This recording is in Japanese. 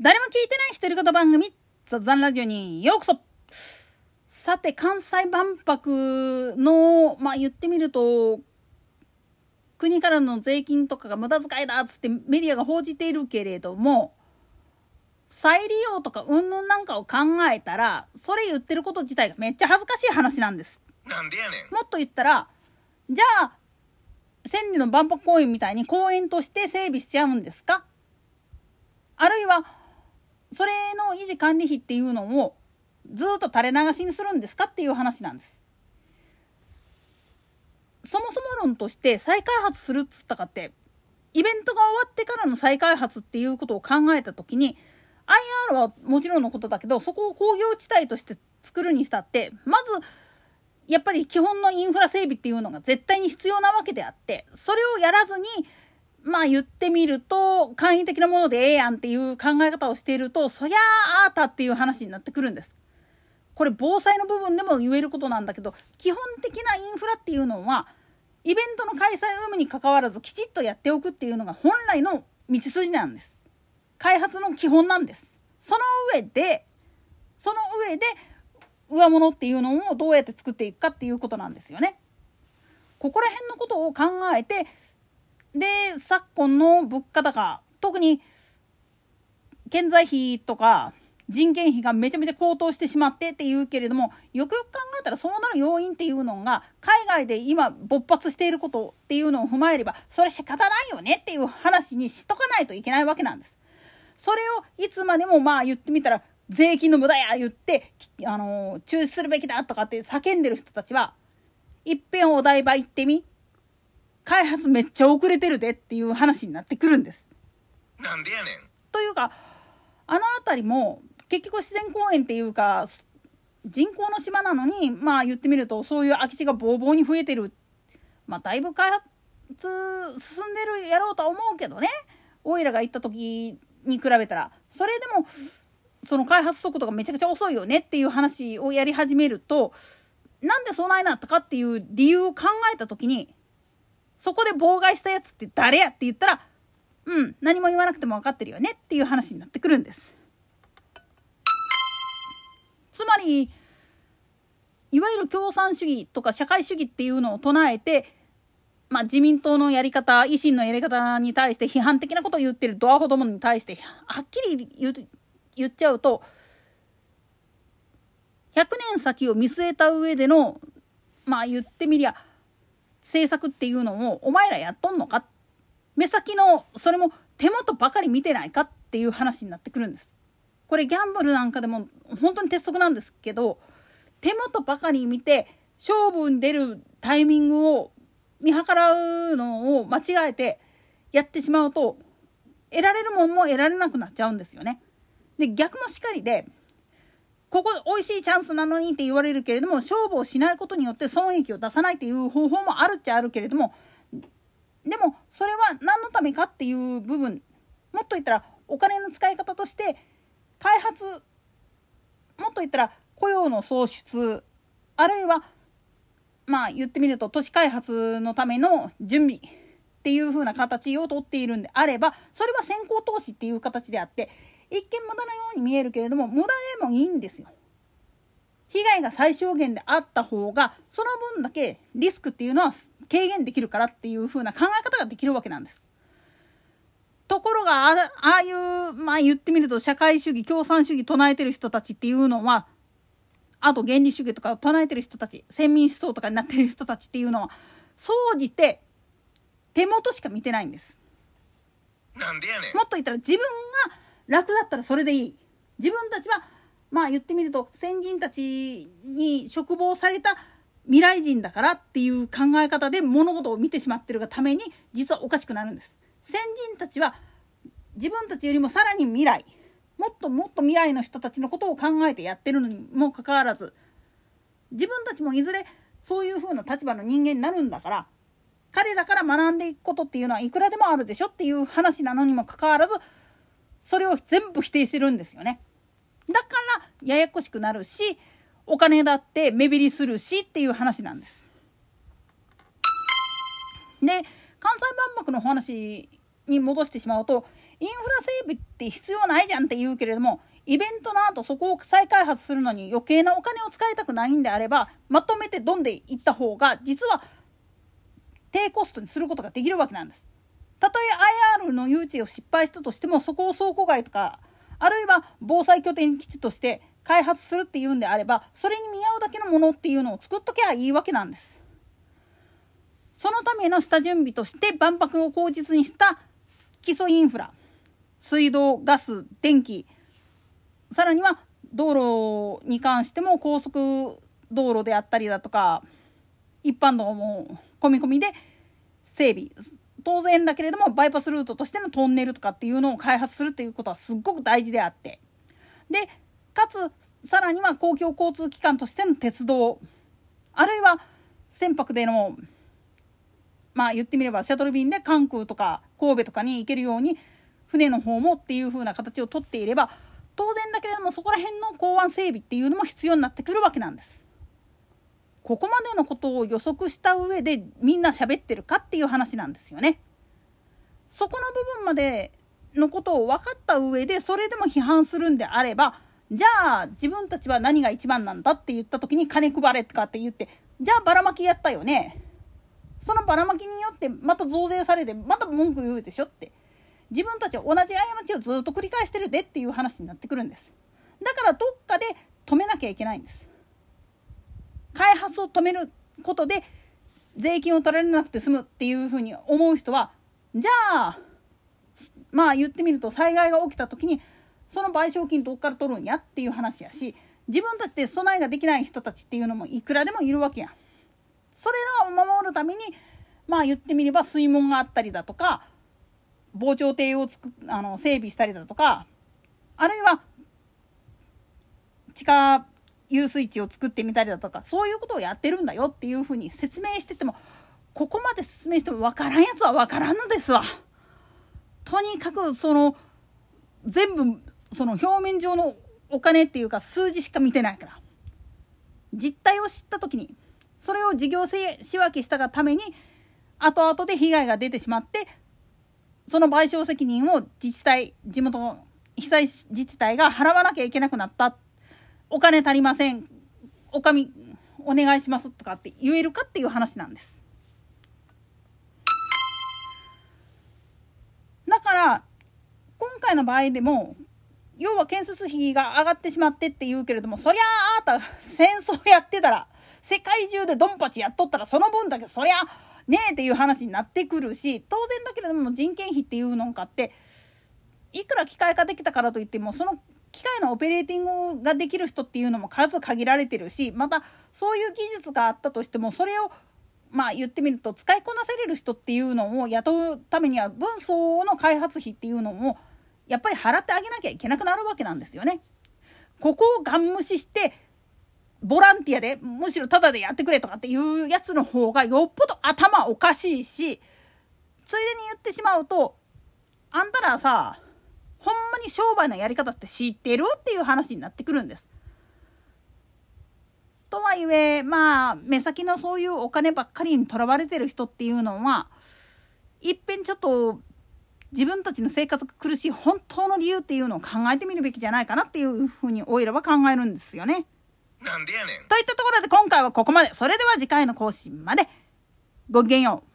誰も聞いてない独り言番組、ザ・ザンラジオにようこそさて、関西万博の、まあ言ってみると、国からの税金とかが無駄遣いだっつってメディアが報じているけれども、再利用とか云々なんかを考えたら、それ言ってること自体がめっちゃ恥ずかしい話なんです。なんでやねん。もっと言ったら、じゃあ、千里の万博公園みたいに公園として整備しちゃうんですか？あるいは、それの維持管理費っていうのをずっと垂れ流しにするんですかっていう話なんです。そもそも論として再開発するっつったかってイベントが終わってからの再開発っていうことを考えた時に IR はもちろんのことだけどそこを工業地帯として作るにしたってまずやっぱり基本のインフラ整備っていうのが絶対に必要なわけであってそれをやらずにまあ言ってみると簡易的なものでええやんっていう考え方をしているとそりゃああたっていう話になってくるんです。これ防災の部分でも言えることなんだけど基本的なインフラっていうのはイベントの開催有無にかかわらずきちっとやっておくっていうのが本来の道筋なんです。開発の基本なんです。その上でその上で上物っていうのをどうやって作っていくかっていうことなんですよね。ここら辺のことを考えてで昨今の物価高特に建材費とか人件費がめちゃめちゃ高騰してしまってっていうけれどもよくよく考えたらそうなる要因っていうのが海外で今勃発していることっていうのを踏まえればそれ仕方ないよねっていう話にしとかないといけないわけなんです。それをいつまでもまあ言ってみたら税金の無駄や言ってあの中止するべきだとかって叫んでる人たちはいっぺんお台場行ってみ開発めっちゃ遅れてるでっていう話になってくるんです。なんでやねん。というかあの辺りも結局自然公園っていうか人工の島なのにまあ言ってみるとそういう空き地がボーボーに増えてるまあだいぶ開発進んでるやろうとは思うけどねおいらが行った時に比べたらそれでもその開発速度がめちゃくちゃ遅いよねっていう話をやり始めるとなんでそうないなったかっていう理由を考えた時にそこで妨害したやつって誰やって言ったら、うん、何も言わなくても分かってるよねっていう話になってくるんです。つまり、いわゆる共産主義とか社会主義っていうのを唱えて、まあ、自民党のやり方、維新のやり方に対して批判的なことを言ってるドアホどもに対して、はっきり言っちゃうと、100年先を見据えた上での、まあ言ってみりゃ、政策っていうのをお前らやっとんのか目先のそれも手元ばかり見てないかっていう話になってくるんです。これギャンブルなんかでも本当に鉄則なんですけど手元ばかり見て勝負に出るタイミングを見計らうのを間違えてやってしまうと得られるもんも得られなくなっちゃうんですよね。で逆もしかりでここ美味しいチャンスなのにって言われるけれども勝負をしないことによって損益を出さないっていう方法もあるっちゃあるけれどもでもそれは何のためかっていう部分もっと言ったらお金の使い方として開発もっと言ったら雇用の創出あるいはまあ言ってみると都市開発のための準備っていう風な形をとっているんであればそれは先行投資っていう形であって一見無駄なように見えるけれども無駄でもいいんですよ。被害が最小限であった方がその分だけリスクっていうのは軽減できるからっていう風な考え方ができるわけなんです。ところがああいうまあ言ってみると社会主義共産主義唱えてる人たちっていうのはあと原理主義とか唱えてる人たち先民思想とかになってる人たちっていうのは総じて手元しか見てないんです。なんでやねん。もっと言ったら自分が楽だったらそれでいい。自分たちはまあ言ってみると先人たちに嘱望された未来人だからっていう考え方で物事を見てしまってるがために実はおかしくなるんです。先人たちは自分たちよりもさらに未来もっともっと未来の人たちのことを考えてやってるのにもかかわらず自分たちもいずれそういう風な立場の人間になるんだから彼らから学んでいくことっていうのはいくらでもあるでしょっていう話なのにもかかわらずそれを全部否定してるんですよね。だからややこしくなるしお金だって目減りするしっていう話なんです。で関西万博の話に戻してしまうとインフラ整備って必要ないじゃんって言うけれどもイベントの後そこを再開発するのに余計なお金を使いたくないんであればまとめてドンでいった方が実は低コストにすることができるわけなんです。たとえ IR の誘致を失敗したとしてもそこを倉庫街とかあるいは防災拠点基地として開発するっていうんであればそれに見合うだけのものっていうのを作っときゃいいわけなんです。そのための下準備として万博を口実にした基礎インフラ水道ガス電気さらには道路に関しても高速道路であったりだとか一般道も込み込みで整備当然だけれどもバイパスルートとしてのトンネルとかっていうのを開発するっていうことはすっごく大事であってでかつさらには公共交通機関としての鉄道あるいは船舶でのまあ言ってみればシャトル便で関空とか神戸とかに行けるように船の方もっていう風な形をとっていれば当然だけれどもそこら辺の港湾整備っていうのも必要になってくるわけなんです。ここまでのことを予測した上でみんな喋ってるかっていう話なんですよね。そこの部分までのことを分かった上でそれでも批判するんであればじゃあ自分たちは何が一番なんだって言った時に金配れとかって言ってじゃあばらまきやったよね。そのばらまきによってまた増税されてまた文句言うでしょって。自分たちは同じ過ちをずっと繰り返してるでっていう話になってくるんです。だからどっかで止めなきゃいけないんです。開発を止めることで税金を取られなくて済むっていうふうに思う人はじゃあまあ言ってみると災害が起きた時にその賠償金どっから取るんやっていう話やし自分たちで備えができない人たちっていうのもいくらでもいるわけやそれを守るためにまあ言ってみれば水門があったりだとか防潮堤をつくあの整備したりだとかあるいは地下遊水地を作ってみたりだとかそういうことをやってるんだよっていうふうに説明しててもここまで説明しても分からんやつは分からんのですわ。とにかくその全部その表面上のお金っていうか数字しか見てないから実態を知った時にそれを事業仕分けしたがために後々で被害が出てしまってその賠償責任を自治体地元の被災自治体が払わなきゃいけなくなったお金足りませんおかみお願いしますとかって言えるかっていう話なんです。だから今回の場合でも要は建設費が上がってしまってって言うけれどもそりゃああた戦争やってたら世界中でドンパチやっとったらその分だけそりゃねえっていう話になってくるし当然だけれども人件費っていうのかっていくら機械化できたからといってもその機械のオペレーティングができる人っていうのも数限られてるしまたそういう技術があったとしてもそれをまあ言ってみると使いこなせれる人っていうのを雇うためには分層の開発費っていうのもやっぱり払ってあげなきゃいけなくなるわけなんですよね。ここをガン無視してボランティアでむしろタダでやってくれとかっていうやつの方がよっぽど頭おかしいしついでに言ってしまうとあんたらさほんまに商売のやり方って知ってるっていう話になってくるんです。とはいえまあ目先のそういうお金ばっかりにとらわれてる人っていうのはいっぺんちょっと自分たちの生活が苦しい本当の理由っていうのを考えてみるべきじゃないかなっていうふうにおいらは考えるんですよね。なんでやねん。といったところで今回はここまで。それでは次回の更新まで。ごきげんよう。